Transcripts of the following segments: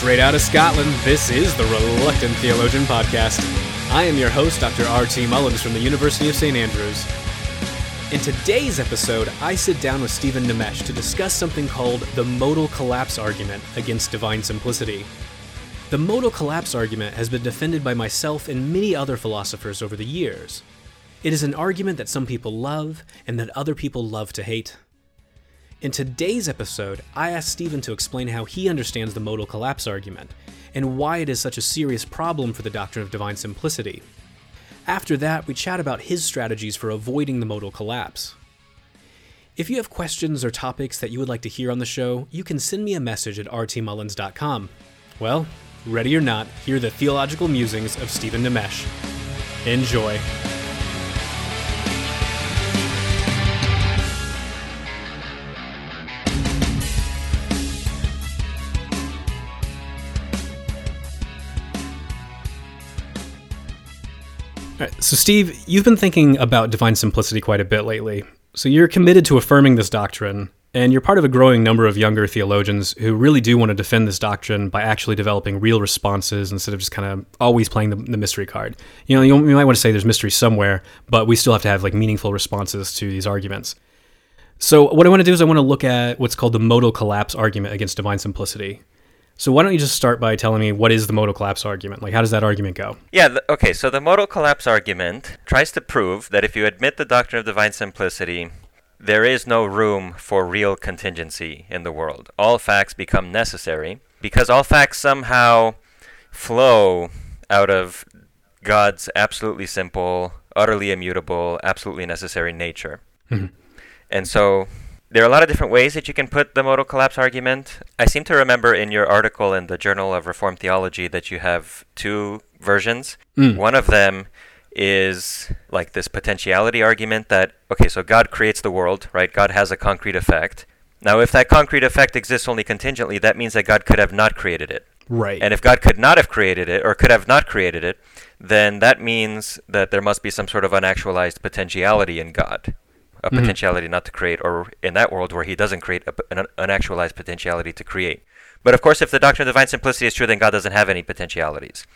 Straight out of Scotland, this is the Reluctant Theologian Podcast. I am your host, Dr. R.T. Mullins from the University of St. Andrews. In today's episode, I sit down with Steven Nemes to discuss something called the modal collapse argument against divine simplicity. The modal collapse argument has been defended by myself and many other philosophers over the years. It is an argument that some people love and that other people love to hate. In today's episode, I asked Steven to explain how he understands the modal collapse argument and why it is such a serious problem for the doctrine of divine simplicity. After that, we chat about his strategies for avoiding the modal collapse. If you have questions or topics that you would like to hear on the show, you can send me a message at rtmullins.com. Well, ready or not, hear the theological musings of Steven Nemes. Enjoy. So, Steve, you've been thinking about divine simplicity quite a bit lately. So, you're committed to affirming this doctrine, and you're part of a growing number of younger theologians who really do want to defend this doctrine by actually developing real responses instead of just kind of always playing the, the mystery card. You know, you, you might want to say there's mystery somewhere, but we still have to have like meaningful responses to these arguments. So, what I want to do is I want to look at what's called the modal collapse argument against divine simplicity. So why don't you just start by telling me what is the modal collapse argument? Like, how does that argument go? Yeah, th- okay, so the modal collapse argument tries to prove that if you admit the doctrine of divine simplicity, there is no room for real contingency in the world. All facts become necessary because all facts somehow flow out of God's absolutely simple, utterly immutable, absolutely necessary nature. Mm-hmm. And so there are a lot of different ways that you can put the modal collapse argument. I seem to remember in your article in the Journal of Reformed Theology that you have two versions. Mm. One of them is like this potentiality argument that, okay, so God creates the world, right? God has a concrete effect. Now, if that concrete effect exists only contingently, that means that God could have not created it. Right. And if God could not have created it, or could have not created it, then that means that there must be some sort of unactualized potentiality in God a mm-hmm. potentiality not to create, or in that world where he doesn't create a, an unactualized potentiality to create. But of course, if the doctrine of divine simplicity is true, then God doesn't have any potentialities.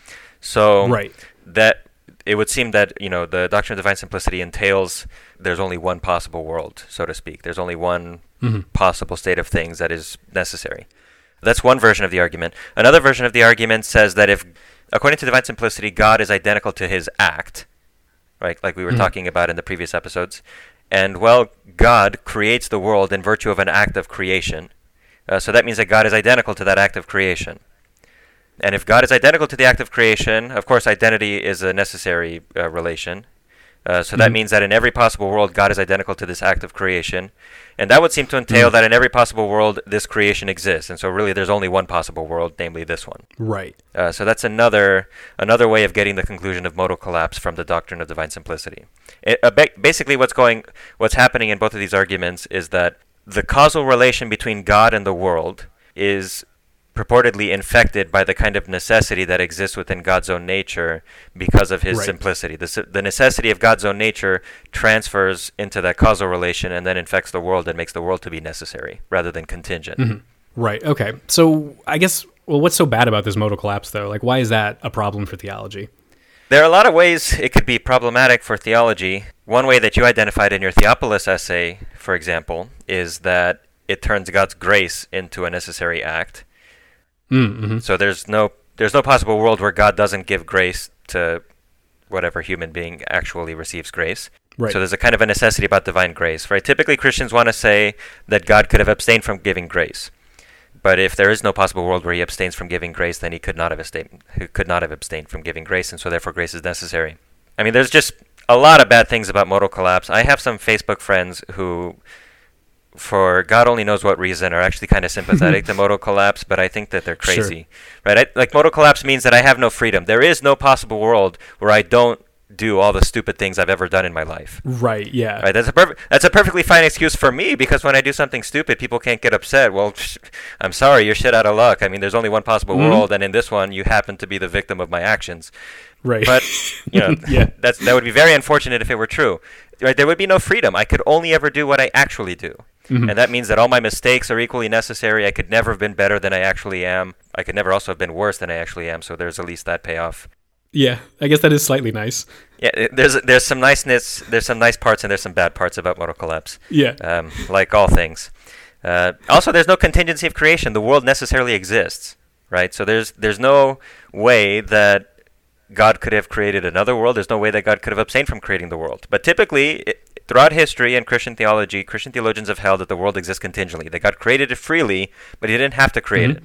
So right. that it would seem that you know the doctrine of divine simplicity entails there's only one possible world, so to speak. There's only one mm-hmm. possible state of things that is necessary. That's one version of the argument. Another version of the argument says that if, according to divine simplicity, God is identical to His act, right, like we were mm-hmm. talking about in the previous episodes, and well, God creates the world in virtue of an act of creation. Uh, so that means that God is identical to that act of creation. And if God is identical to the act of creation, of course, identity is a necessary uh, relation. Uh, so mm-hmm. that means that in every possible world, God is identical to this act of creation. And that would seem to entail mm-hmm. that in every possible world, this creation exists. And so really, there's only one possible world, namely this one. Right. Uh, so that's another another way of getting the conclusion of modal collapse from the doctrine of divine simplicity. It, uh, ba- basically, what's going, what's happening in both of these arguments is that the causal relation between God and the world is purportedly infected by the kind of necessity that exists within God's own nature because of his right. simplicity. The, the necessity of God's own nature transfers into that causal relation and then infects the world and makes the world to be necessary rather than contingent. Mm-hmm. Right. Okay. So I guess, well, what's so bad about this modal collapse, though? Like, why is that a problem for theology? There are a lot of ways it could be problematic for theology. One way that you identified in your Theopolis essay, for example, is that it turns God's grace into a necessary act Mm-hmm. So there's no there's no possible world where God doesn't give grace to whatever human being actually receives grace. Right. So there's a kind of a necessity about divine grace, right? Typically, Christians want to say that God could have abstained from giving grace, but if there is no possible world where He abstains from giving grace, then He could not have abstained. He could not have abstained from giving grace, and so therefore grace is necessary. I mean, there's just a lot of bad things about modal collapse. I have some Facebook friends who for God only knows what reason, are actually kind of sympathetic to modal collapse, but I think that they're crazy, sure. right? I, like modal collapse means that I have no freedom. There is no possible world where I don't do all the stupid things I've ever done in my life. Right. Yeah. Right. That's a perfect. That's a perfectly fine excuse for me because when I do something stupid, people can't get upset. Well, I'm sorry, you're shit out of luck. I mean, there's only one possible mm-hmm. world, and in this one, you happen to be the victim of my actions. Right. But you know, yeah. that's that would be very unfortunate if it were true. Right. There would be no freedom. I could only ever do what I actually do. And that means that all my mistakes are equally necessary. I could never have been better than I actually am. I could never also have been worse than I actually am. So there's at least that payoff. Yeah, I guess that is slightly nice. Yeah, there's there's some niceness, there's some nice parts, and there's some bad parts about modal collapse. Yeah. um, like all things. Uh, also, there's no contingency of creation. The world necessarily exists, right? So there's there's no way that God could have created another world. There's no way that God could have abstained from creating the world. But typically, it, throughout history and Christian theology, Christian theologians have held that the world exists contingently. That God created it freely, but He didn't have to create Mhm. it.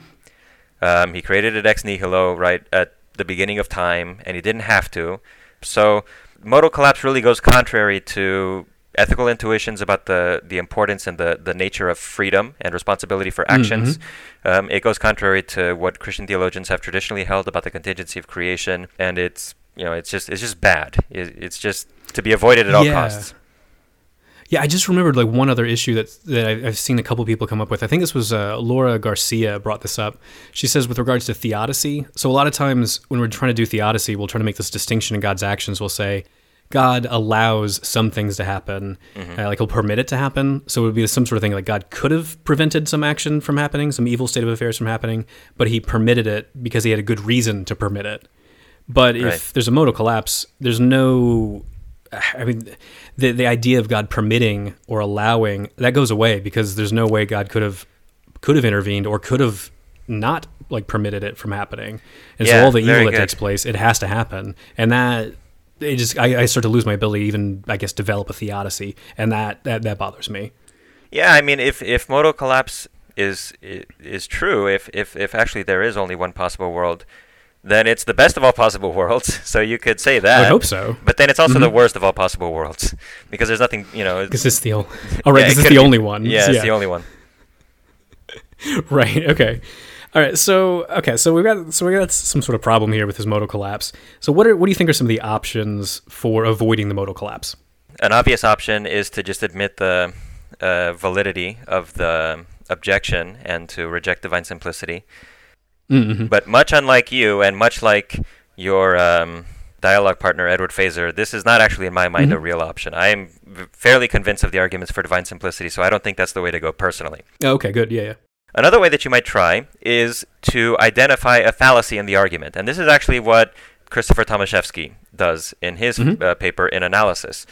Um, he created it ex nihilo, right at the beginning of time, and He didn't have to. So modal collapse really goes contrary to ethical intuitions about the, the importance and the, the nature of freedom and responsibility for actions. Um, it goes contrary to what Christian theologians have traditionally held about the contingency of creation, and it's you know it's just it's just bad. It, it's just to be avoided at all Yeah. costs. Yeah, I just remembered like one other issue that that I- I've seen a couple people come up with. I think this was uh, Laura Garcia brought this up. She says with regards to theodicy. So a lot of times when we're trying to do theodicy, we'll try to make this distinction in God's actions. We'll say God allows some things to happen, uh, like He'll permit it to happen. So it would be some sort of thing like God could have prevented some action from happening, some evil state of affairs from happening, but He permitted it because He had a good reason to permit it. But if there's a modal collapse, there's no. I mean, the the idea of God permitting or allowing that goes away because there's no way God could have could have intervened or could have not like permitted it from happening. And so all the evil that good. takes place, it has to happen, and that it just I, I start to lose my ability to even I guess develop a theodicy, and that that that bothers me. Yeah, I mean, if if modal collapse is is true, if if if actually there is only one possible world, then it's the best of all possible worlds. So you could say that. I hope so. But then it's also the Mhm. worst of all possible worlds because there's nothing, you know. Because it's the only. Oh right, Yeah, it this is the be- only one. Yeah, it's the only one. right. Okay. All right. So okay. So we've got so we got some sort of problem here with this modal collapse. So what are what do you think are some of the options for avoiding the modal collapse? An obvious option is to just admit the uh, validity of the objection and to reject divine simplicity. Mm-hmm. But much unlike you, and much like your um, dialogue partner Edward Feser, this is not actually, in my mind, a Mhm. real option. I am fairly convinced of the arguments for divine simplicity, so I don't think that's the way to go personally. Okay. Good. Yeah. Yeah. Another way that you might try is to identify a fallacy in the argument, and this is actually what Christopher Tomaszewski does in his Mhm. uh, paper in analysis.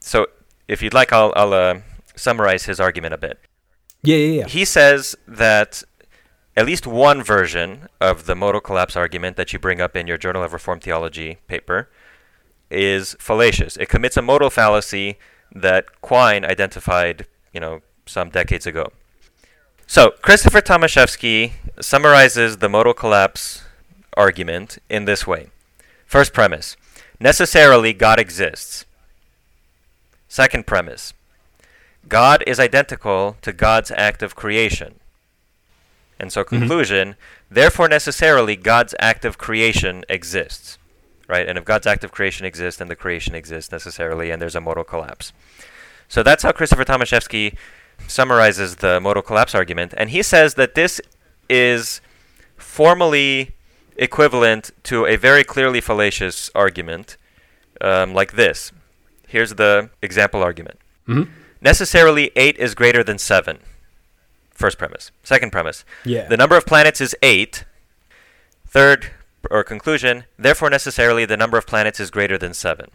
So, if you'd like, I'll, I'll uh, summarize his argument a bit. Yeah. Yeah. Yeah. He says that at least one version of the modal collapse argument that you bring up in your Journal of Reformed Theology paper is fallacious. It commits a modal fallacy that Quine identified, you know, some decades ago. So, Christopher Tomaszewski summarizes the modal collapse argument in this way. First premise, necessarily God exists. Second premise, God is identical to God's act of creation. And so, conclusion, therefore, necessarily, God's act of creation exists. Right? And if God's act of creation exists, then the creation exists necessarily, and there's a modal collapse. So that's how Christopher Tomaszewski summarizes the modal collapse argument. And he says that this is formally equivalent to a very clearly fallacious argument um, like this. Here's the example argument. Mm-hmm. Necessarily 8 is greater than 7. First premise. Second premise. Yeah. The number of planets is 8. Third, or conclusion, therefore necessarily the number of planets is greater than 7.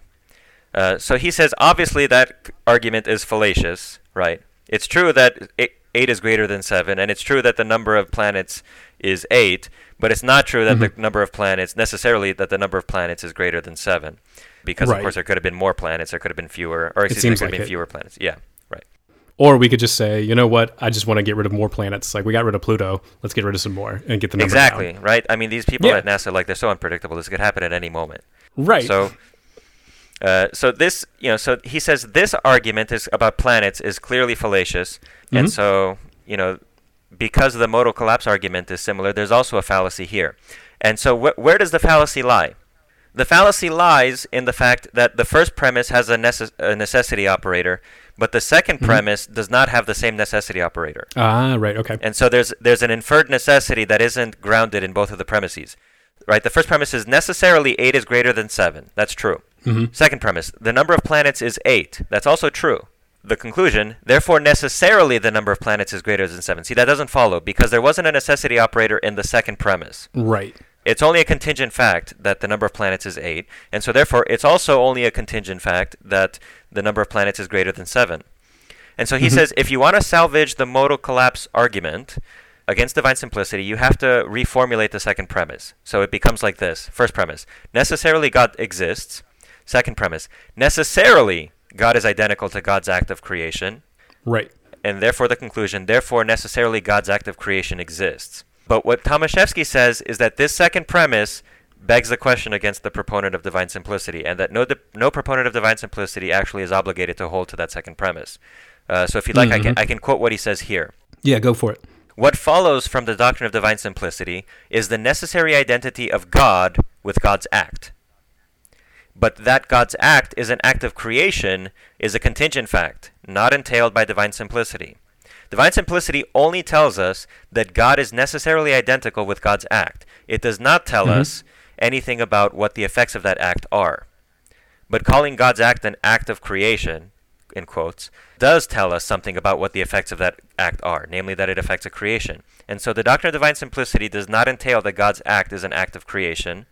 Uh, so he says, obviously that argument is fallacious, right? It's true that e- 8 is greater than 7, and it's true that the number of planets is 8, but it's not true that Mhm. the number of planets, necessarily that the number of planets is greater than 7. Because, Right. of course, there could have been more planets, there could have been fewer, or excuse me, seems there could like have been it. fewer planets. Yeah. Or we could just say, you know what? I just want to get rid of more planets. Like we got rid of Pluto. Let's get rid of some more and get the number down. Exactly, right? I mean, these people Yeah. at NASA, like, they're so unpredictable. This could happen at any moment. Right. So, uh, so this, you know, so he says this argument is about planets is clearly fallacious, Mhm. and so, you know, because the modal collapse argument is similar, there's also a fallacy here. And so, wh- where does the fallacy lie? The fallacy lies in the fact that the first premise has a, necess- a necessity operator, but the 2nd Mhm. premise does not have the same necessity operator. ah, right. Okay. And so there's there's an inferred necessity that isn't grounded in both of the premises. Right? The first premise is necessarily 8 is greater than 7. That's true. hmm Second premise, the number of planets is 8. That's also true. the conclusion, therefore necessarily the number of planets is greater than 7. See, that doesn't follow because there wasn't a necessity operator in the second premise. Right. It's only a contingent fact that the number of planets is 8, and so therefore it's also only a contingent fact that the number of planets is greater than 7. And so he Mhm. says if you want to salvage the modal collapse argument against divine simplicity, you have to reformulate the second premise. So it becomes like this. First premise, necessarily God exists. Second premise, necessarily God is identical to God's act of creation. Right. And therefore the conclusion, therefore necessarily God's act of creation exists. But what Tomaszewski says is that this second premise begs the question against the proponent of divine simplicity, and that no, di- no proponent of divine simplicity actually is obligated to hold to that second premise. Uh, so if you'd like, I, can, Mhm. I can quote what he says here. Yeah, go for it. What follows from the doctrine of divine simplicity is the necessary identity of God with God's act. But that God's act is an act of creation is a contingent fact, not entailed by divine simplicity. Divine simplicity only tells us that God is necessarily identical with God's act. It does not tell Mhm. us anything about what the effects of that act are. But calling God's act an act of creation, in quotes, does tell us something about what the effects of that act are, namely that it affects a creation. And so the doctrine of divine simplicity does not entail that God's act is an act of creation,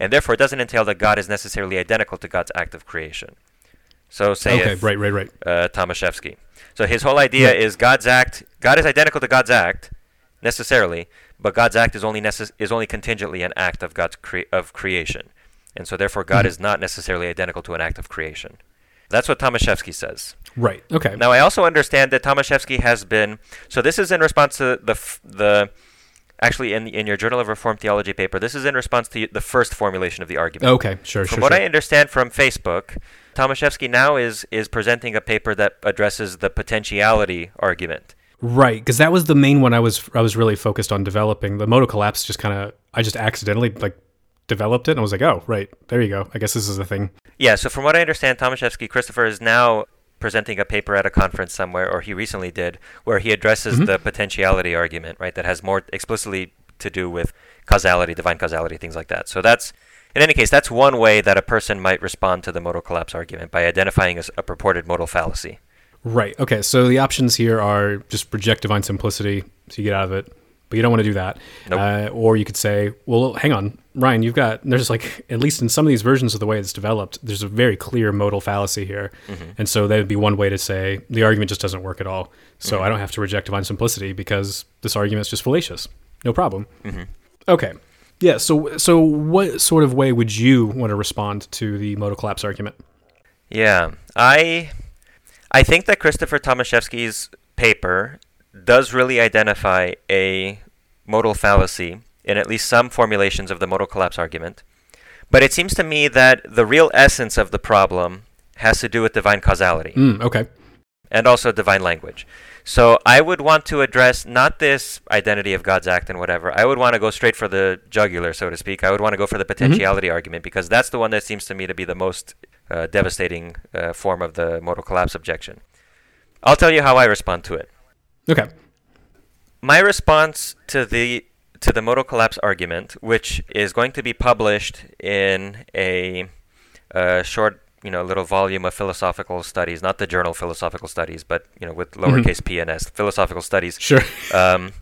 and therefore it doesn't entail that God is necessarily identical to God's act of creation. So say okay, right, right, right. uh, Tomaszewski. So his whole idea Right. is God's act. God is identical to God's act, necessarily, but God's act is only necess- is only contingently an act of God's cre- of creation, and so therefore God Mhm. is not necessarily identical to an act of creation. That's what Tomaszewski says. Right. Okay. Now I also understand that Tomaszewski has been. So this is in response to the f- the. Actually, in in your Journal of Reformed Theology paper, this is in response to the first formulation of the argument. okay, sure, sure. From sure. what sure. I understand from Facebook, Tomaszewski now is is presenting a paper that addresses the potentiality argument. Right, because that was the main one I was I was really focused on developing. The modal collapse just kind of I just accidentally like developed it and I was like, oh, right, there you go. I guess this is a thing. Yeah, so from what I understand, Tomaszewski Christopher is now presenting a paper at a conference somewhere, or he recently did, where he addresses Mhm. the potentiality argument, right? That has more explicitly to do with causality, divine causality, things like that. So that's, in any case, that's one way that a person might respond to the modal collapse argument by identifying a purported modal fallacy. Right. Okay. So the options here are just reject divine simplicity, so you get out of it, but you don't want to do that. Nope. Uh, or you could say, well, hang on, Ryan, you've got there's like at least in some of these versions of the way it's developed, there's a very clear modal fallacy here, Mm-hmm. and so that would be one way to say the argument just doesn't work at all. So Mm-hmm. I don't have to reject divine simplicity because this argument's just fallacious. No problem. Mhm. Okay. Yeah. So so what sort of way would you want to respond to the modal collapse argument? Yeah, I I think that Christopher Tomaszewski's paper does really identify a modal fallacy in at least some formulations of the modal collapse argument. But it seems to me that the real essence of the problem has to do with divine causality Mm, okay. and also divine language. So I would want to address not this identity of God's act and whatever. I would want to go straight for the jugular, so to speak. I would want to go for the potentiality argument because that's the one that seems to me to be the most uh, devastating uh, form of the modal collapse objection. I'll tell you how I respond to it. Okay. My response to the to the modal collapse argument, which is going to be published in a, uh short, you know, a little volume of philosophical studies, not the journal Philosophical Studies, but you know, with lowercase p and s, Philosophical Studies, Sure. um,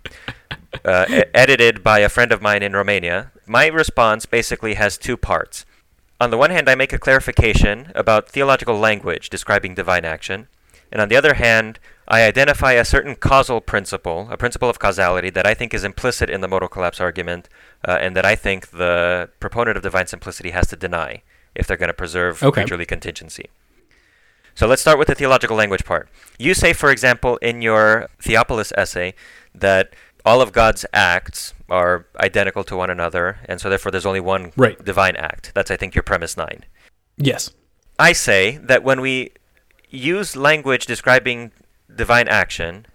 uh, e- edited by a friend of mine in Romania. My response basically has two parts. On the one hand, I make a clarification about theological language describing divine action, and on the other hand, I identify a certain causal principle, a principle of causality that I think is implicit in the modal collapse argument, uh, and that I think the proponent of divine simplicity has to deny if they're going to preserve Okay. creaturely contingency. So let's start with the theological language part. You say, for example, in your Theopolis essay, that all of God's acts are identical to one another, and so therefore there's only one Right. divine act. That's, I think, your premise nine. Yes. I say that when we use language describing divine action,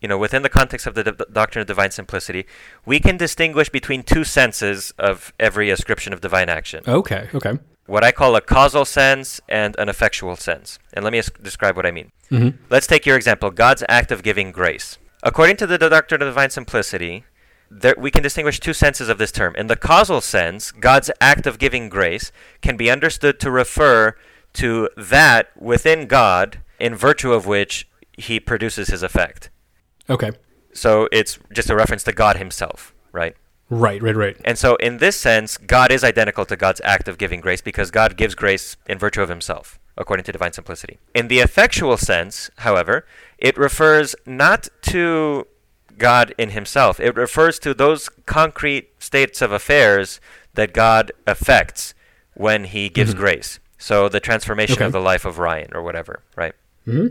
you know, within the context of the d- doctrine of divine simplicity, we can distinguish between two senses of every ascription of divine action. Okay. Okay. What I call a causal sense and an effectual sense. And let me es- describe what I mean. hmm Let's take your example God's act of giving grace. According to the doctrine of divine simplicity, there, we can distinguish two senses of this term. In the causal sense, God's act of giving grace can be understood to refer to that within God in virtue of which he produces his effect. Okay. So it's just a reference to God himself, right? Right, right, right. And so, in this sense, God is identical to God's act of giving grace because God gives grace in virtue of himself, according to divine simplicity. In the effectual sense, however, it refers not to God in himself, it refers to those concrete states of affairs that God affects when he gives Mhm. grace. So, the transformation Okay. of the life of Ryan or whatever, right? hmm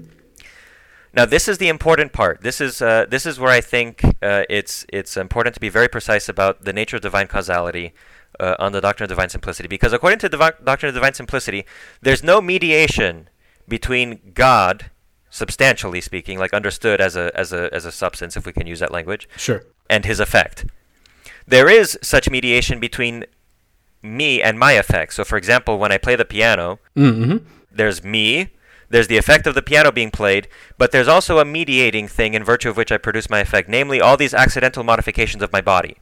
Now, this is the important part. This is uh, this is where I think uh, it's it's important to be very precise about the nature of divine causality uh, on the doctrine of divine simplicity, because according to the divi- doctrine of divine simplicity, there's no mediation between God, substantially speaking, like understood as a as a as a substance, if we can use that language, Sure. and his effect. There is such mediation between me and my effect. So, for example, when I play the piano, Mm-hmm. there's me, there's the effect of the piano being played, but there's also a mediating thing in virtue of which I produce my effect, namely all these accidental modifications of my body.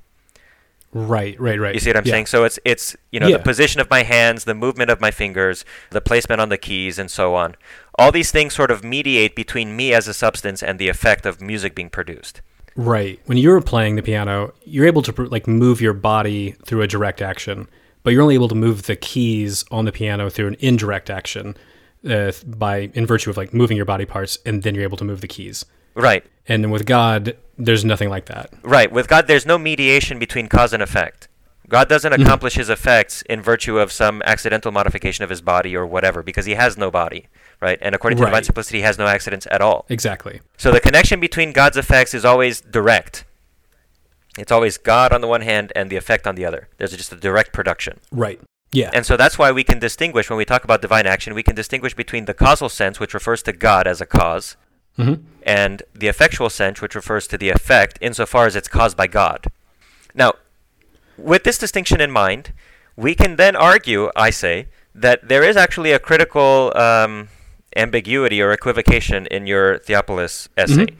Right, right, right. You see what I'm Yeah. saying? So it's it's you know Yeah. the position of my hands, the movement of my fingers, the placement on the keys, and so on. All these things sort of mediate between me as a substance and the effect of music being produced. Right. When you're playing the piano, you're able to like move your body through a direct action, but you're only able to move the keys on the piano through an indirect action uh, by in virtue of like moving your body parts, and then you're able to move the keys. Right, And then with God, there's nothing like that. right. With God, there's no mediation between cause and effect. God doesn't Mhm. accomplish his effects in virtue of some accidental modification of his body or whatever, because he has no body, right? And according to divine simplicity, he has no accidents at all. Exactly. So the connection between God's effects is always direct. It's always God on the one hand and the effect on the other. There's just a direct production. Right. Yeah. And so that's why we can distinguish, when we talk about divine action, we can distinguish between the causal sense, which refers to God as a cause, hmm and the effectual sense, which refers to the effect insofar as it's caused by God. Now, with this distinction in mind, we can then argue, I say, that there is actually a critical um, ambiguity or equivocation in your Theopolis essay. Mhm.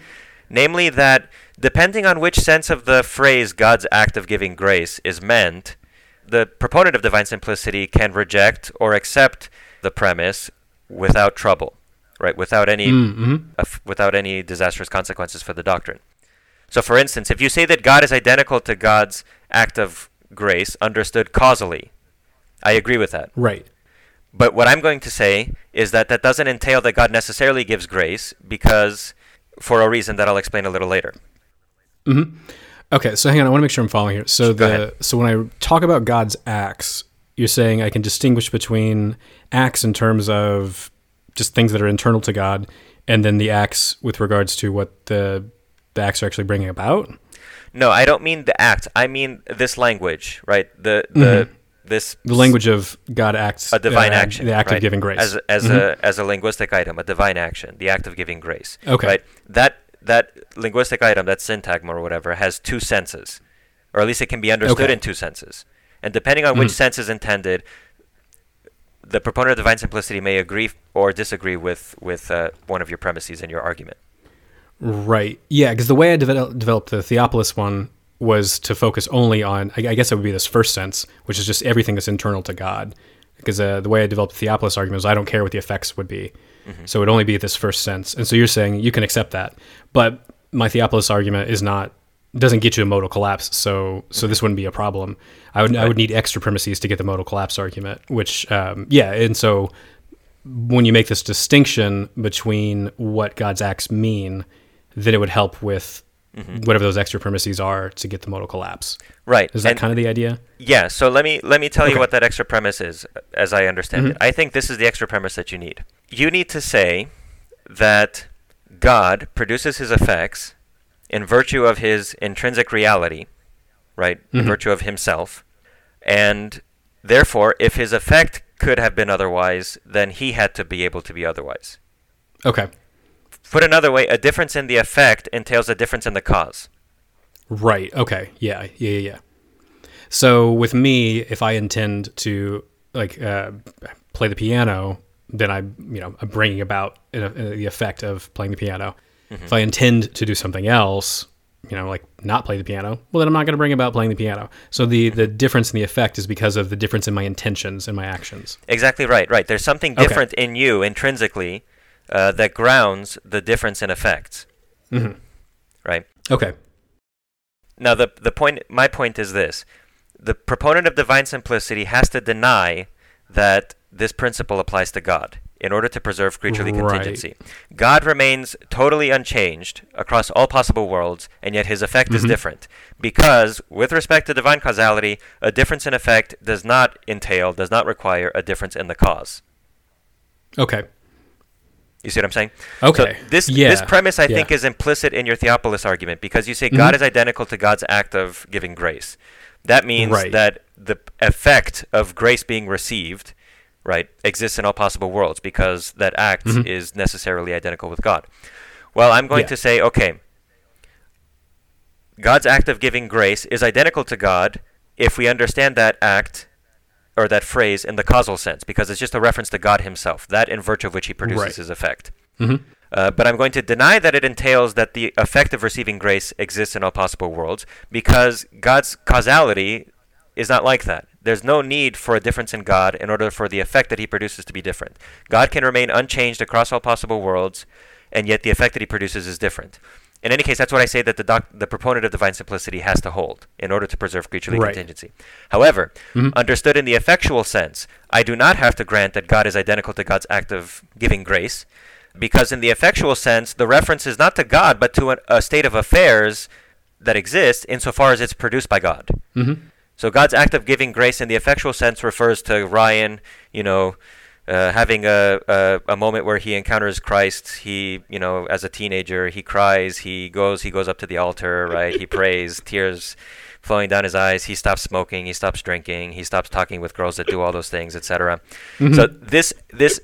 Namely, that depending on which sense of the phrase God's act of giving grace is meant, the proponent of divine simplicity can reject or accept the premise without trouble, right? Without any hmm of- without any disastrous consequences for the doctrine. So, for instance, if you say that God is identical to God's act of grace, understood causally, I agree with that. Right. But what I'm going to say is that that doesn't entail that God necessarily gives grace because, for a reason that I'll explain a little later. hmm Okay, so hang on. I want to make sure I'm following here. So Go the ahead. so when I talk about God's acts, you're saying I can distinguish between acts in terms of just things that are internal to God, and then the acts with regards to what the the acts are actually bringing about. No, I don't mean the act. I mean this language, right? The the this The language of God acts a divine uh, action, the act right? of giving grace. as a, as Mhm. a as a linguistic item, a divine action, the act of giving grace. Okay. Right. That that linguistic item, that syntagma or whatever, has two senses, or at least it can be understood Okay. in two senses. And depending on which Mhm. sense is intended, the proponent of divine simplicity may agree or disagree with with uh, one of your premises in your argument. Right. Yeah, because the way I devel- developed the Theopolis one was to focus only on, I, I guess it would be this first sense, which is just everything that's internal to God. Because uh, the way I developed the Theopolis argument was I don't care what the effects would be. So it would only be this first sense. And so you're saying you can accept that. But my Theopolis argument is not, doesn't get you a modal collapse. So so this wouldn't be a problem. I would, I would need extra premises to get the modal collapse argument, which, um, yeah. And so when you make this distinction between what God's acts mean, then it would help with whatever those extra premises are to get the modal collapse. Right. Is that and- kind of the idea? Yeah, so let me let me tell you what that extra premise is, as I understand Mhm. it. I think this is the extra premise that you need. You need to say that God produces his effects in virtue of his intrinsic reality, right? In Mhm. virtue of himself. And therefore, if his effect could have been otherwise, then he had to be able to be otherwise. Okay. Put another way, a difference in the effect entails a difference in the cause. Right. Okay. Yeah. Yeah. Yeah. yeah. So with me, if I intend to like uh, play the piano, then I, you know, I'm bringing about uh, uh, the effect of playing the piano. If I intend to do something else, you know, like not play the piano, well, then I'm not going to bring about playing the piano. So the the difference in the effect is because of the difference in my intentions and my actions. Exactly right, right. There's something Okay. different in you intrinsically uh, that grounds the difference in effects. Mhm. Right. Okay. Now, the the point, my point is this: the proponent of divine simplicity has to deny that this principle applies to God in order to preserve creaturely Right. contingency. God remains totally unchanged across all possible worlds, and yet his effect is Mhm. different because, with respect to divine causality, a difference in effect does not entail, does not require a difference in the cause. Okay. You see what I'm saying? Okay. So this yeah. this premise, I yeah. think, is implicit in your Theopolis argument because you say Mhm. God is identical to God's act of giving grace. That means Right. that the effect of grace being received, right, exists in all possible worlds because that act Mhm. is necessarily identical with God. Well, I'm going Yeah. to say, okay, God's act of giving grace is identical to God if we understand that act or that phrase in the causal sense because it's just a reference to God himself, that in virtue of which he produces Right. his effect. Mhm. Uh, but I'm going to deny that it entails that the effect of receiving grace exists in all possible worlds because God's causality is not like that. There's no need for a difference in God in order for the effect that he produces to be different. God can remain unchanged across all possible worlds, and yet the effect that he produces is different. In any case, that's what I say that the, doc- the proponent of divine simplicity has to hold in order to preserve creaturely Right. contingency. However, Mhm. understood in the effectual sense, I do not have to grant that God is identical to God's act of giving grace, because in the effectual sense, the reference is not to God, but to an, a state of affairs that exists insofar as it's produced by God. Mhm. So God's act of giving grace in the effectual sense refers to Ryan, you know, uh, having a, a a moment where he encounters Christ. He, you know, as a teenager, he cries. He goes. He goes up to the altar. Right. He prays. Tears flowing down his eyes. He stops smoking. He stops drinking. He stops talking with girls that do all those things, etc. Mhm. So this this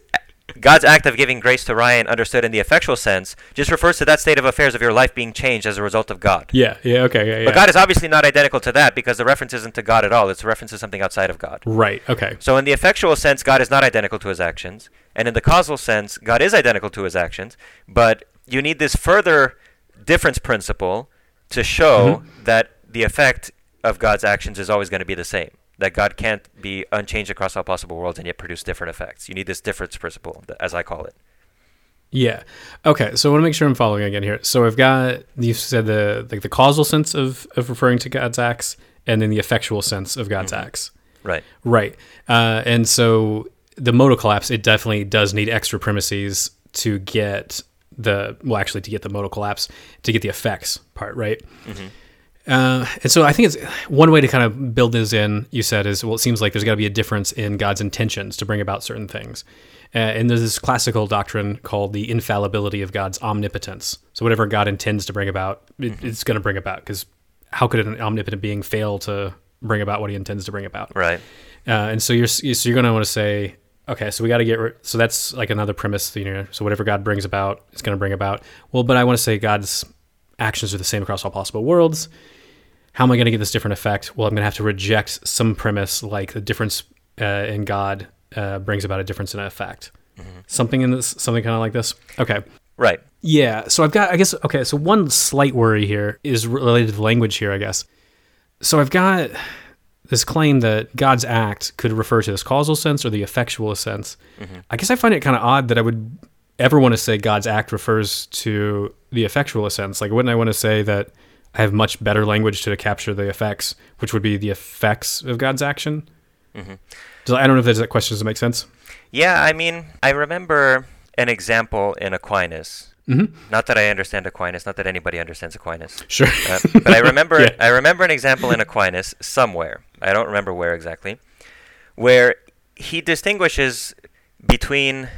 God's act of giving grace to Ryan, understood in the effectual sense, just refers to that state of affairs of your life being changed as a result of God. Yeah. Yeah. Okay. Yeah. yeah. But God is obviously not identical to that because the reference isn't to God at all. It's a reference to something outside of God. Right. Okay. So in the effectual sense, God is not identical to his actions. And in the causal sense, God is identical to his actions. But you need this further difference principle to show Mm-hmm. that the effect of God's actions is always going to be the same. That God can't be unchanged across all possible worlds and yet produce different effects. You need this difference principle, as I call it. Yeah. Okay. So I want to make sure I'm following again here. So I've got you said the like the causal sense of of referring to God's acts, and then the effectual sense of God's Mm-hmm. acts. Right. Right. Uh, and so the modal collapse, it definitely does need extra premises to get the well, actually to get the modal collapse to get the effects part right. Uh, and so I think it's one way to kind of build this in. You said is well, it seems like there's got to be a difference in God's intentions to bring about certain things. Uh, and there's this classical doctrine called the infallibility of God's omnipotence. So whatever God intends to bring about, it, it's going to bring about. Because how could an omnipotent being fail to bring about what he intends to bring about? Right. Uh, and so you're so you're going to want to say, okay, so we got to get rid. So that's like another premise. You know, so whatever God brings about, it's going to bring about. Well, but I want to say God's actions are the same across all possible worlds. How am I going to get this different effect? Well, I'm going to have to reject some premise like the difference uh, in God uh, brings about a difference in effect. Something in this, something kind of like this. Okay. Right. Yeah. So I've got, I guess, okay. So one slight worry here is related to language here, I guess. So I've got this claim that God's act could refer to this causal sense or the effectual sense. I guess I find it kind of odd that I would ever want to say God's act refers to the effectual sense. Like, wouldn't I want to say that I have much better language to capture the effects, which would be the effects of God's action? Does- I don't know if that question does make sense. Yeah, I mean, I remember an example in Aquinas. Mhm. Not that I understand Aquinas, not that anybody understands Aquinas. Sure. Uh, but I remember Yeah. I remember an example in Aquinas somewhere. I don't remember where exactly, where he distinguishes between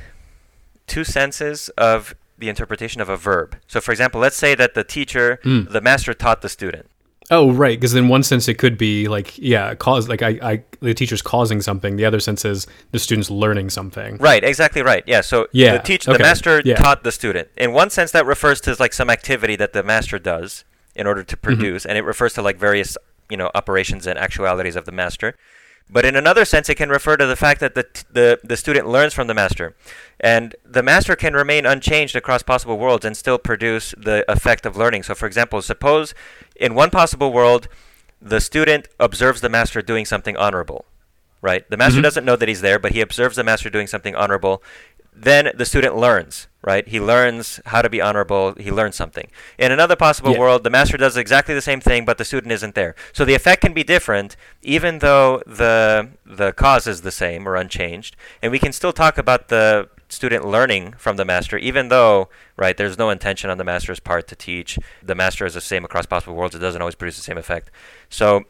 two senses of the interpretation of a verb. So, for example, let's say that the teacher, Mm. the master taught the student. Oh, right. Because in one sense, it could be like, yeah, cause like I, I, the teacher's causing something. The other sense is the student's learning something. Right, exactly right. Yeah. So Yeah, the teacher, okay, the master yeah. taught the student. In one sense, that refers to like some activity that the master does in order Mm-hmm. to produce, and it refers to like various you know operations and actualities of the master. But in another sense, it can refer to the fact that the, t- the the student learns from the master, and the master can remain unchanged across possible worlds and still produce the effect of learning. So, for example, suppose in one possible world, the student observes the master doing something honorable, right? The master Mhm. doesn't know that he's there, but he observes the master doing something honorable. Then the student learns, right? He learns how to be honorable. He learns something. In another possible Yeah. world, the master does exactly the same thing, but the student isn't there. So the effect can be different, even though the the cause is the same or unchanged. And we can still talk about the student learning from the master, even though, right, there's no intention on the master's part to teach. The master is the same across possible worlds. It doesn't always produce the same effect. So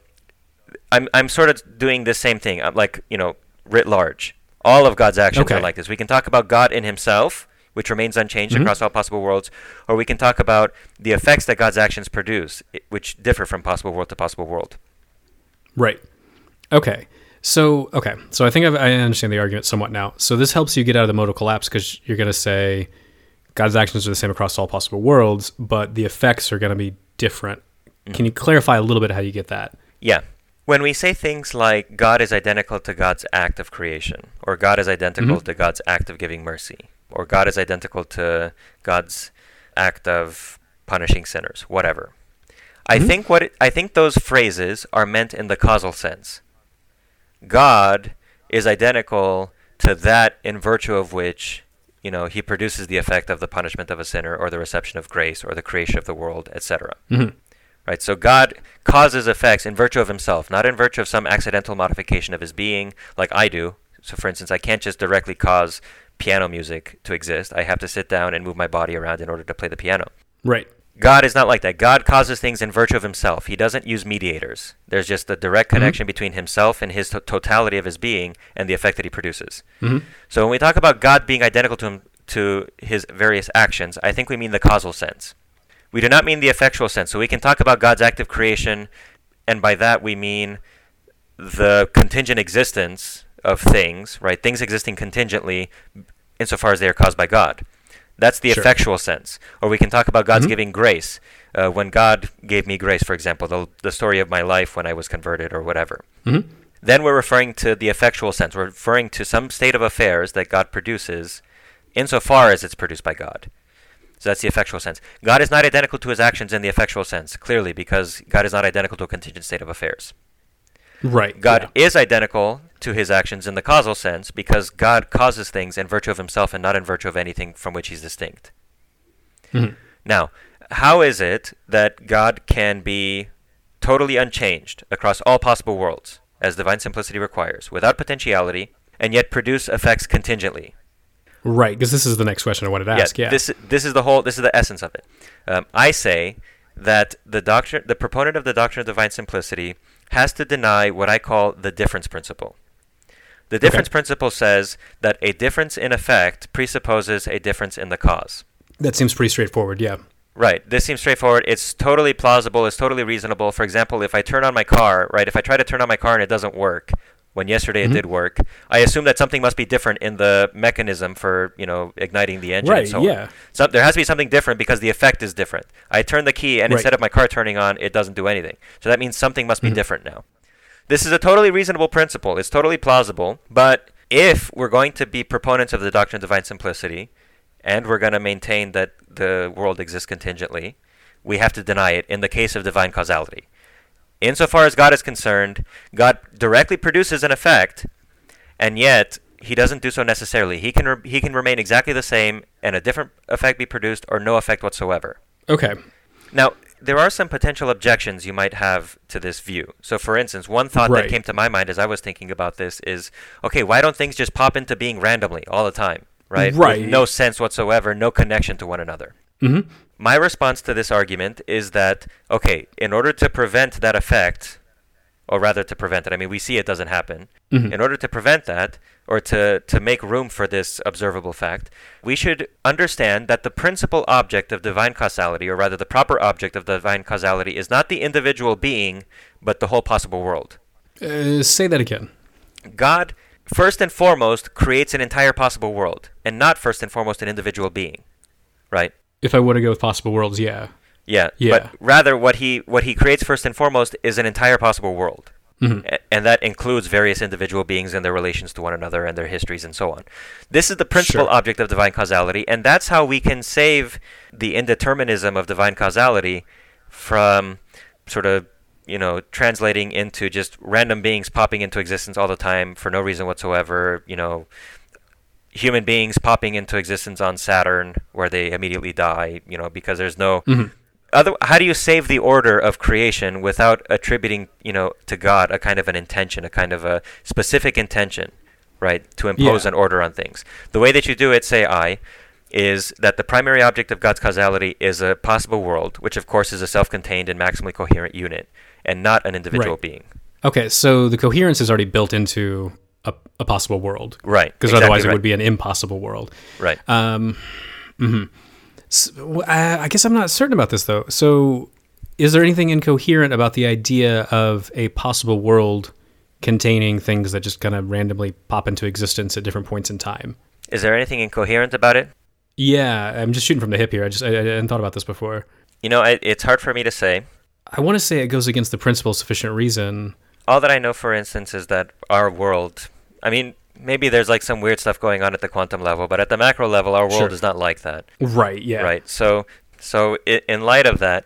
I'm I'm sort of doing the same thing. I'm like you know writ large. All of God's actions Okay. are like this. We can talk about God in Himself, which remains unchanged Mhm. across all possible worlds, or we can talk about the effects that God's actions produce, which differ from possible world to possible world. Right. Okay. So okay. So I think I've, I understand the argument somewhat now. So this helps you get out of the modal collapse because you're going to say God's actions are the same across all possible worlds, but the effects are going to be different. Can you clarify a little bit how you get that? Yeah. When we say things like God is identical to God's act of creation, or God is identical Mhm. to God's act of giving mercy, or God is identical to God's act of punishing sinners, whatever. I Mhm. think what it, I think those phrases are meant in the causal sense. God is identical to that in virtue of which, you know, he produces the effect of the punishment of a sinner or the reception of grace or the creation of the world, etc. hmm Right? So God causes effects in virtue of himself, not in virtue of some accidental modification of his being, like I do. So, for instance, I can't just directly cause piano music to exist. I have to sit down and move my body around in order to play the piano. Right. God is not like that. God causes things in virtue of himself. He doesn't use mediators. There's just a direct Mhm. connection between himself and his to- totality of his being and the effect that he produces. hmm So when we talk about God being identical to him, to his various actions, I think we mean the causal sense. We do not mean the effectual sense. So we can talk about God's active creation, and by that we mean the contingent existence of things, right? Things existing contingently insofar as they are caused by God. That's the Sure. effectual sense. Or we can talk about God's Mhm. giving grace. Uh, when God gave me grace, for example, the, the story of my life when I was converted or whatever. hmm Then we're referring to the effectual sense. We're referring to some state of affairs that God produces insofar as it's produced by God. So that's the effectual sense. God is not identical to his actions in the effectual sense, clearly, because God is not identical to a contingent state of affairs. Right. God is identical to his actions in the causal sense because God causes things in virtue of himself and not in virtue of anything from which he's distinct. Yeah. Mhm. Now, how is it that God can be totally unchanged across all possible worlds, as divine simplicity requires, without potentiality, and yet produce effects contingently? Right. Because this is the next question I wanted to ask. Yeah. This this is the whole this is the essence of it. Um, I say that the doctrine, the proponent of the doctrine of divine simplicity, has to deny what I call the difference principle. The difference principle says that a difference in effect presupposes a difference in the cause. that seems pretty straightforward. Yeah. Right. This seems straightforward. It's totally plausible. It's totally reasonable. For example, if I turn on my car, right, if I try to turn on my car and it doesn't work, when yesterday Mhm. it did work, I assume that something must be different in the mechanism for, you know, igniting the engine Right. and so on. yeah. So there has to be something different because the effect is different. I turn the key and Right. instead of my car turning on, it doesn't do anything. So that means something must be Mhm. different now. This is a totally reasonable principle. It's totally plausible. But if we're going to be proponents of the doctrine of divine simplicity, and we're going to maintain that the world exists contingently, we have to deny it in the case of divine causality. Insofar as God is concerned, God directly produces an effect, and yet he doesn't do so necessarily. He can re- he can remain exactly the same, and a different effect be produced, or no effect whatsoever. Okay. Now, there are some potential objections you might have to this view. So, for instance, one thought Right. that came to my mind as I was thinking about this is okay, why don't things just pop into being randomly all the time, right? Right. With no sense whatsoever, no connection to one another. hmm My response to this argument is that, okay, in order to prevent that effect, or rather to prevent it, I mean, we see it doesn't happen. Mhm. In order to prevent that, or to, to make room for this observable fact, we should understand that the principal object of divine causality, or rather the proper object of divine causality, is not the individual being, but the whole possible world. Uh, say that again. God, first and foremost, creates an entire possible world, and not first and foremost an individual being. Right? If I want to go with possible worlds, yeah. Yeah, Yeah. but rather what he what he creates first and foremost is an entire possible world. hmm A- And that includes various individual beings and their relations to one another and their histories and so on. This is the principal Sure. object of divine causality, and that's how we can save the indeterminism of divine causality from sort of, you know, translating into just random beings popping into existence all the time for no reason whatsoever, you know, human beings popping into existence on Saturn where they immediately die, you know, because there's no Mhm. other how do you save the order of creation without attributing, you know, to God a kind of an intention, a kind of a specific intention, right, to impose Yeah. an order on things. The way that you do it, say I, is that the primary object of God's causality is a possible world, which of course is a self-contained and maximally coherent unit, and not an individual Right. being. Okay, so the coherence is already built into a, a possible world, Right. because exactly otherwise it would be an impossible world. Right. Um, mhm. S- w- I I guess I'm not certain about this though. So, is there anything incoherent about the idea of a possible world containing things that just kind of randomly pop into existence at different points in time? Is there anything incoherent about it? Yeah, I'm just shooting from the hip here. I just I, I hadn't thought about this before. You know, I, it's hard for me to say. I want to say it goes against the principle of sufficient reason. All that I know, for instance, is that our world. I mean, maybe there's like some weird stuff going on at the quantum level, but at the macro level, our world Sure. is not like that. Right. Yeah. Right. So, so in light of that,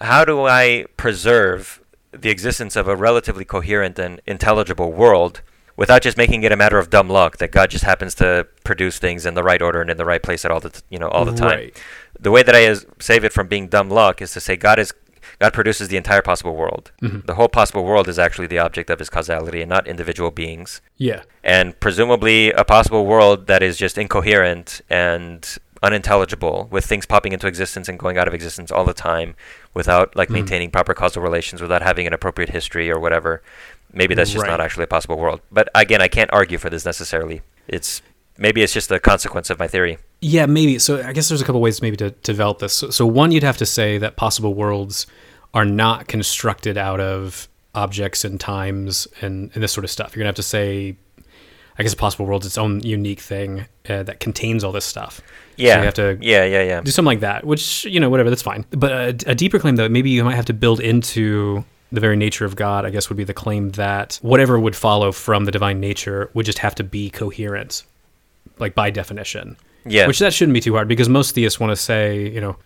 how do I preserve the existence of a relatively coherent and intelligible world without just making it a matter of dumb luck that God just happens to produce things in the right order and in the right place at all the t- you know all the time? Right. The way that I is, save it from being dumb luck is to say God is God produces the entire possible world. Mhm. The whole possible world is actually the object of his causality and not individual beings Yeah. and presumably a possible world that is just incoherent and unintelligible with things popping into existence and going out of existence all the time without like Mhm. maintaining proper causal relations without having an appropriate history or whatever maybe that's just not actually a possible world but again i can't argue for this necessarily it's maybe it's just a consequence of my theory Yeah, maybe. So I guess there's a couple ways maybe to, to develop this. So, so one, you'd have to say that possible worlds are not constructed out of objects and times and, and this sort of stuff. You're gonna have to say, I guess a possible world's its own unique thing uh, that contains all this stuff. yeah you have to yeah yeah yeah do something like that, which you know, whatever, that's fine. But a, a deeper claim, though, maybe you might have to build into the very nature of God. I guess would be the claim that whatever would follow from the divine nature would just have to be coherent, like by definition. yeah Which that shouldn't be too hard because most theists want to say, you know,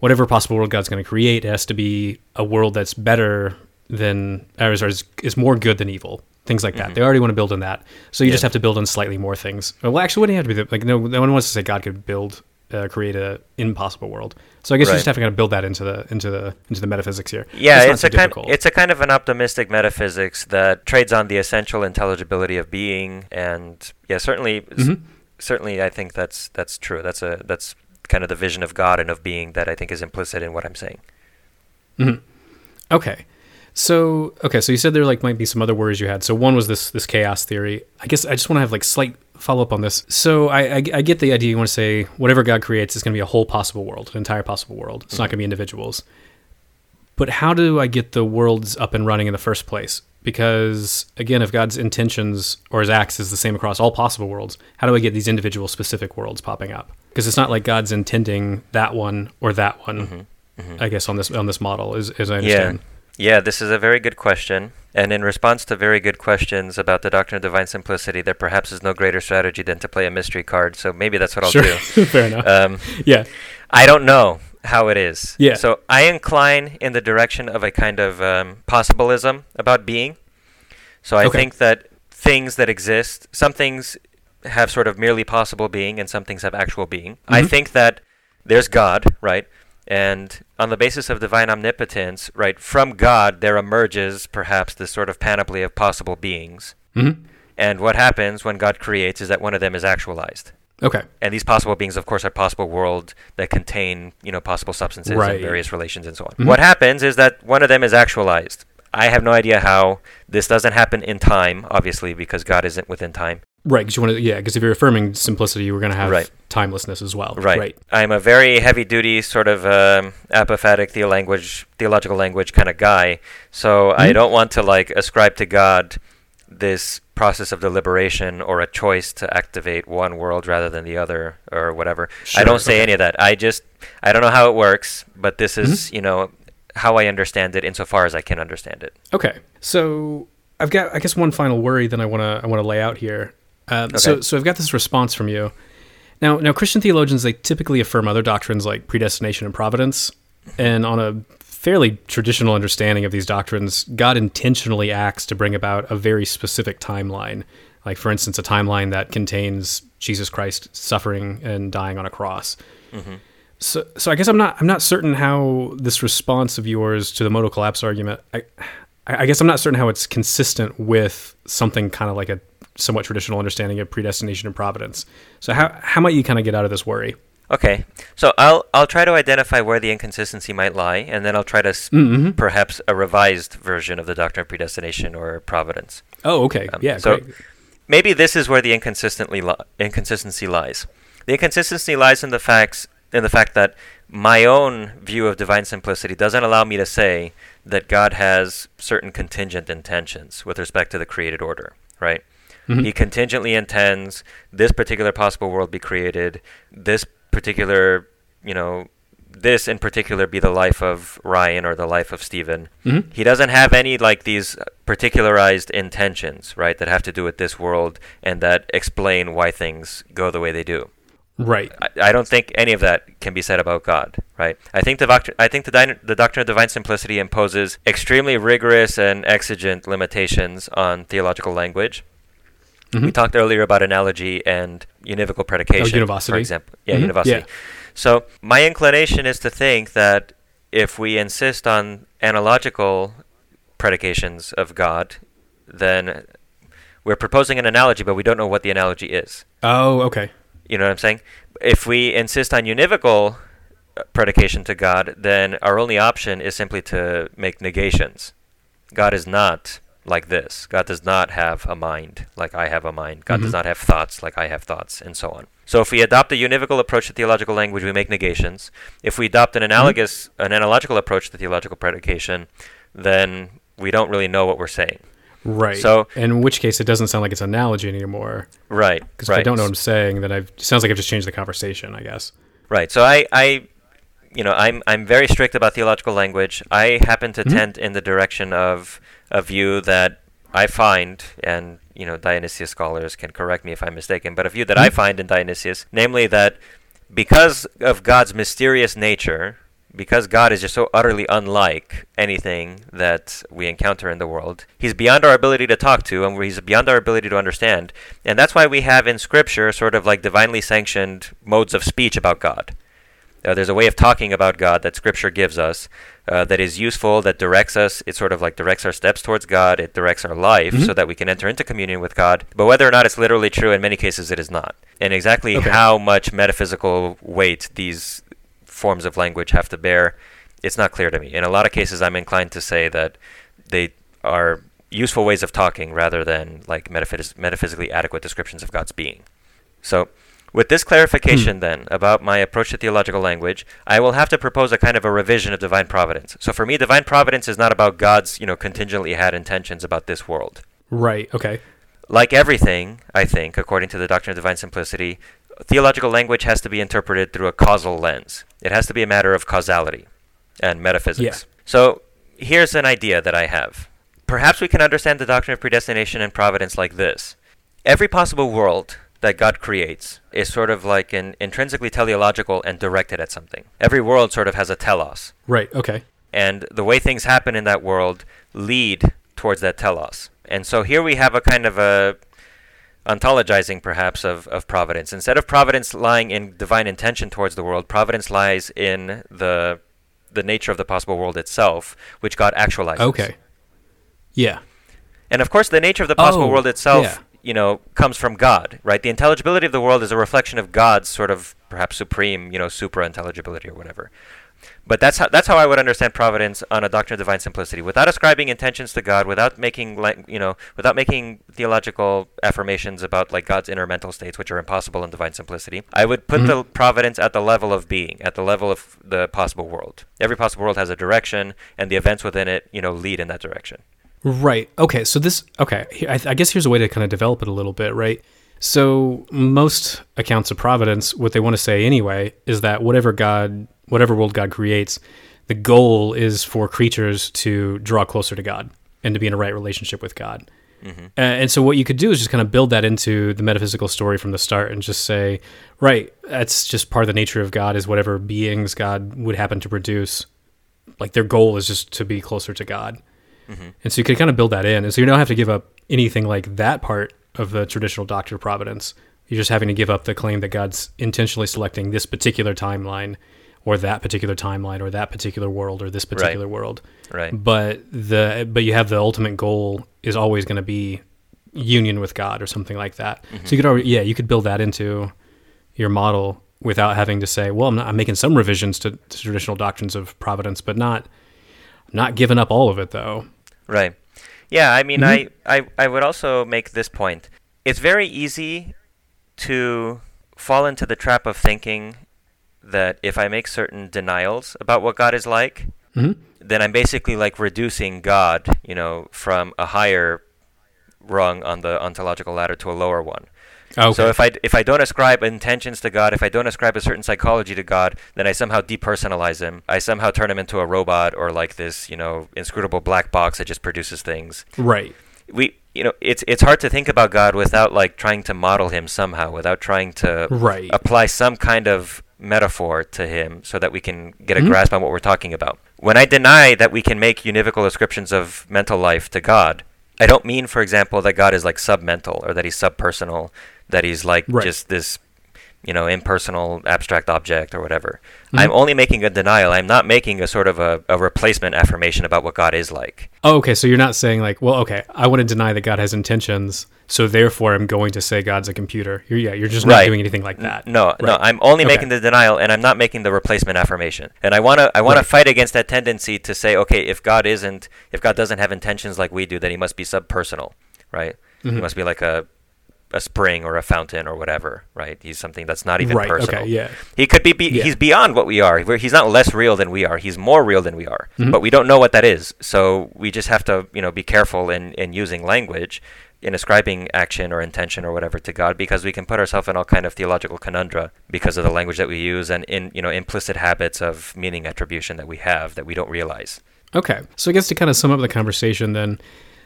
whatever possible world God's going to create has to be a world that's better than, or is, is, is more good than evil. Things like that. They already want to build on that. So you just have to build on slightly more things. Well, actually, wouldn't have to be the, like no, no one wants to say God could build, uh, create a impossible world. So I guess you just have to kind of build that into the into the into the metaphysics here. Yeah, it's too a kind difficult. it's a kind of an optimistic metaphysics that trades on the essential intelligibility of being, and yeah, certainly, Mhm. certainly, I think that's that's true. That's a that's kind of the vision of God and of being that I think is implicit in what I'm saying. Mhm. Okay. So okay, so you said there like might be some other worries you had. So one was this this chaos theory. I guess I just want to have like slight follow up on this. So I, I I get the idea. You want to say whatever God creates is going to be a whole possible world, an entire possible world. It's not going to be individuals. But how do I get the worlds up and running in the first place? Because again, if God's intentions or his acts is the same across all possible worlds, how do I get these individual specific worlds popping up? Because it's not like God's intending that one or that one. I guess on this on this model, as as I understand. Yeah, this is a very good question. And in response to very good questions about the doctrine of divine simplicity, there perhaps is no greater strategy than to play a mystery card. So maybe that's what I'll sure, do. fair enough. Um, yeah, I don't know how it is. Yeah. So I incline in the direction of a kind of um, possibilism about being. So I Okay. think that things that exist, some things have sort of merely possible being, and some things have actual being. I Mhm. think that there's God, right? And on the basis of divine omnipotence, right, from God there emerges perhaps this sort of panoply of possible beings. hmm And what happens when God creates is that one of them is actualized okay, and these possible beings of course are possible world that contain you know possible substances Right. and various relations and so on Mhm. what happens is that one of them is actualized i have no idea how this doesn't happen in time obviously because god isn't within time right. Because you want to, yeah. Because if you're affirming simplicity, you were going to have Right. timelessness as well. right, Right. i'm a very heavy duty sort of um, apophatic theolanguage theological language kind of guy so i Mhm. don't want to like ascribe to god this process of deliberation or a choice to activate one world rather than the other or whatever. I don't say okay. any of that. I just I don't know how it works, but this is, Mm-hmm. you know, how I understand it insofar as I can understand it. Okay. So I've got, I guess, one final worry that I want to I want to lay out here. Um, So so I've got this response from you. Now now Christian theologians they typically affirm other doctrines like predestination and providence, and on a fairly traditional understanding of these doctrines, God intentionally acts to bring about a very specific timeline Like, for instance, a timeline that contains Jesus Christ suffering and dying on a cross. Mm-hmm. So, so I guess I'm not I'm not certain how this response of yours to the modal collapse argument. I, I guess I'm not certain how it's consistent with something kind of like a somewhat traditional understanding of predestination and providence. So how how might you kind of get out of this worry? Okay, so I'll I'll try to identify where the inconsistency might lie, and then I'll try to sp- mm-hmm. perhaps a revised version of the doctrine of predestination or providence. Oh, okay, um, yeah. So great. maybe this is where the inconsistently li- inconsistency lies. The inconsistency lies in the facts in the fact that my own view of divine simplicity doesn't allow me to say that God has certain contingent intentions with respect to the created order, right? Mm-hmm. He contingently intends this particular possible world be created, this particular, you know, this in particular be the life of Ryan or the life of Steven. Mm-hmm. He doesn't have any like these particularized intentions, right, that have to do with this world and that explain why things go the way they do. Right. I, I don't think any of that can be said about God, right? I think the doctrine, I think the, di- the doctrine of divine simplicity imposes extremely rigorous and exigent limitations on theological language. Mm-hmm. We talked earlier about analogy and univocal predication, oh, for example. Yeah, mm-hmm. univocity. Yeah. So my inclination is to think that if we insist on analogical predications of God, then we're proposing an analogy, but we don't know what the analogy is. Oh, okay. You know what I'm saying? If we insist on univocal uh, predication to God, then our only option is simply to make negations. God is not like this. God does not have a mind like I have a mind. God mm-hmm. does not have thoughts like I have thoughts, and so on. So if we adopt a univocal approach to theological language, we make negations. If we adopt an mm-hmm. analogous, mm-hmm. an analogical approach to theological predication, then we don't really know what we're saying. Right. So, in which case, it doesn't sound like it's an analogy anymore. Right. Because right. if I don't know what I'm saying, then I've, sounds like I've just changed the conversation. I guess. Right. So I, I, you know, I'm I'm very strict about theological language. I happen to mm-hmm. tend in the direction of a view that I find, and you know, Dionysius scholars can correct me if I'm mistaken, but a view that I mm-hmm. find in Dionysius, namely that because of God's mysterious nature, because God is just so utterly unlike anything that we encounter in the world, He's beyond our ability to talk to, and He's beyond our ability to understand. And that's why we have in Scripture sort of like divinely sanctioned modes of speech about God. Uh, there's a way of talking about God that Scripture gives us uh, that is useful, that directs us. It sort of like directs our steps towards God. It directs our life mm-hmm. so that we can enter into communion with God. But whether or not it's literally true, in many cases it is not. And exactly okay. how much metaphysical weight these forms of language have to bear, it's not clear to me. In a lot of cases, I'm inclined to say that they are useful ways of talking rather than like metaphys- metaphysically adequate descriptions of God's being. So with this clarification, hmm. then, about my approach to theological language, I will have to propose a kind of a revision of divine providence. So for me, divine providence is not about God's, you know, contingently had intentions about this world. Right. Okay. Like everything, I think, according to the doctrine of divine simplicity, theological language has to be interpreted through a causal lens. It has to be a matter of causality and metaphysics. Yeah. So here's an idea that I have. Perhaps we can understand the doctrine of predestination and providence like this. Every possible world that God creates is sort of like an intrinsically teleological and directed at something. Every world sort of has a telos. Right, okay. And the way things happen in that world lead towards that telos. And so here we have a kind of a ontologizing perhaps of, of providence. Instead of providence lying in divine intention towards the world, providence lies in the the nature of the possible world itself, which God actualizes. Okay. Yeah. And of course the nature of the possible oh, world itself yeah you know, comes from God, right? The intelligibility of the world is a reflection of God's sort of perhaps supreme, you know, supra intelligibility or whatever. But that's how that's how I would understand providence on a doctrine of divine simplicity, without ascribing intentions to God, without making like you know, without making theological affirmations about like God's inner mental states, which are impossible in divine simplicity. I would put mm-hmm. the providence at the level of being, at the level of the possible world. Every possible world has a direction, and the events within it, you know, lead in that direction. Right. Okay. So this. Okay. I, I guess here's a way to kind of develop it a little bit, right? So most accounts of providence, what they want to say anyway, is that whatever God, whatever world God creates, the goal is for creatures to draw closer to God and to be in a right relationship with God. Mm-hmm. And so what you could do is just kind of build that into the metaphysical story from the start and just say, right, that's just part of the nature of God is whatever beings God would happen to produce. Like their goal is just to be closer to God. Mm-hmm. And so you could kind of build that in. And so you don't have to give up anything like that part of the traditional doctrine of providence. You're just having to give up the claim that God's intentionally selecting this particular timeline or that particular timeline or that particular world or this particular right. world. Right. But the but you have the ultimate goal is always going to be union with God or something like that. Mm-hmm. So you could already yeah, you could build that into your model without having to say, well, I'm, not, I'm making some revisions to, to, traditional doctrines of providence, but not not giving up all of it though. Right. Yeah, I mean, mm-hmm. I, I I would also make this point. It's very easy to fall into the trap of thinking that if I make certain denials about what God is like, mm-hmm. then I'm basically like reducing God, you know, from a higher rung on the ontological ladder to a lower one. Okay. So if I if I don't ascribe intentions to God, if I don't ascribe a certain psychology to God, then I somehow depersonalize him. I somehow turn him into a robot or like this, you know, inscrutable black box that just produces things. Right. We you know, it's it's hard to think about God without like trying to model him somehow, without trying to right. apply some kind of metaphor to him so that we can get a mm-hmm. grasp on what we're talking about. When I deny that we can make univocal descriptions of mental life to God, I don't mean, for example, that God is like submental or that he's subpersonal, that he's like right. just this, you know, impersonal abstract object or whatever. Mm-hmm. I'm only making a denial. I'm not making a sort of a, a replacement affirmation about what God is like. Oh, okay. So you're not saying like, well, okay, I want to deny that God has intentions so therefore I'm going to say God's a computer. You're, yeah, you're just not doing anything like that. No, right. no, I'm only okay. making the denial and I'm not making the replacement affirmation. And I want to I want right. fight against that tendency to say, okay, if God isn't if God doesn't have intentions like we do, then he must be subpersonal, right? Mm-hmm. He must be like a a spring or a fountain or whatever, right? He's something that's not even right, personal. Okay, yeah. He could be, be yeah. he's beyond what we are. He's not less real than we are. He's more real than we are. Mm-hmm. But we don't know what that is. So we just have to, you know, be careful in, in using language in ascribing action or intention or whatever to God because we can put ourselves in all kind of theological conundra because of the language that we use and in you know implicit habits of meaning attribution that we have that we don't realize. Okay. So I guess to kind of sum up the conversation then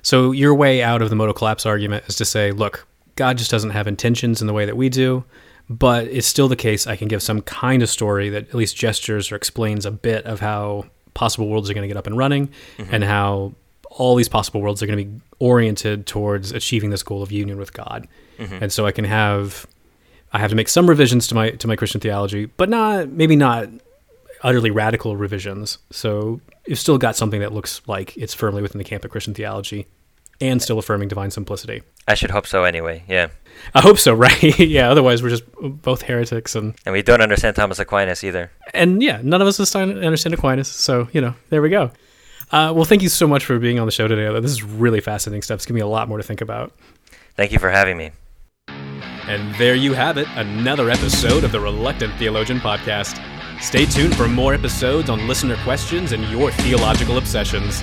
so your way out of the modal collapse argument is to say, look, God just doesn't have intentions in the way that we do, but it's still the case I can give some kind of story that at least gestures or explains a bit of how possible worlds are going to get up and running mm-hmm. and how all these possible worlds are going to be oriented towards achieving this goal of union with God. Mm-hmm. And so I can have I have to make some revisions to my to my Christian theology, but not maybe not utterly radical revisions. So you've still got something that looks like it's firmly within the camp of Christian theology and still affirming divine simplicity. I should hope so anyway. Yeah. I hope so, right? yeah, otherwise we're just both heretics and And we don't understand Thomas Aquinas either. And yeah, none of us understand Aquinas, so, you know, there we go. Uh, well, thank you so much for being on the show today. This is really fascinating stuff. It's giving me a lot more to think about. Thank you for having me. And there you have it, another episode of the Reluctant Theologian Podcast. Stay tuned for more episodes on listener questions and your theological obsessions.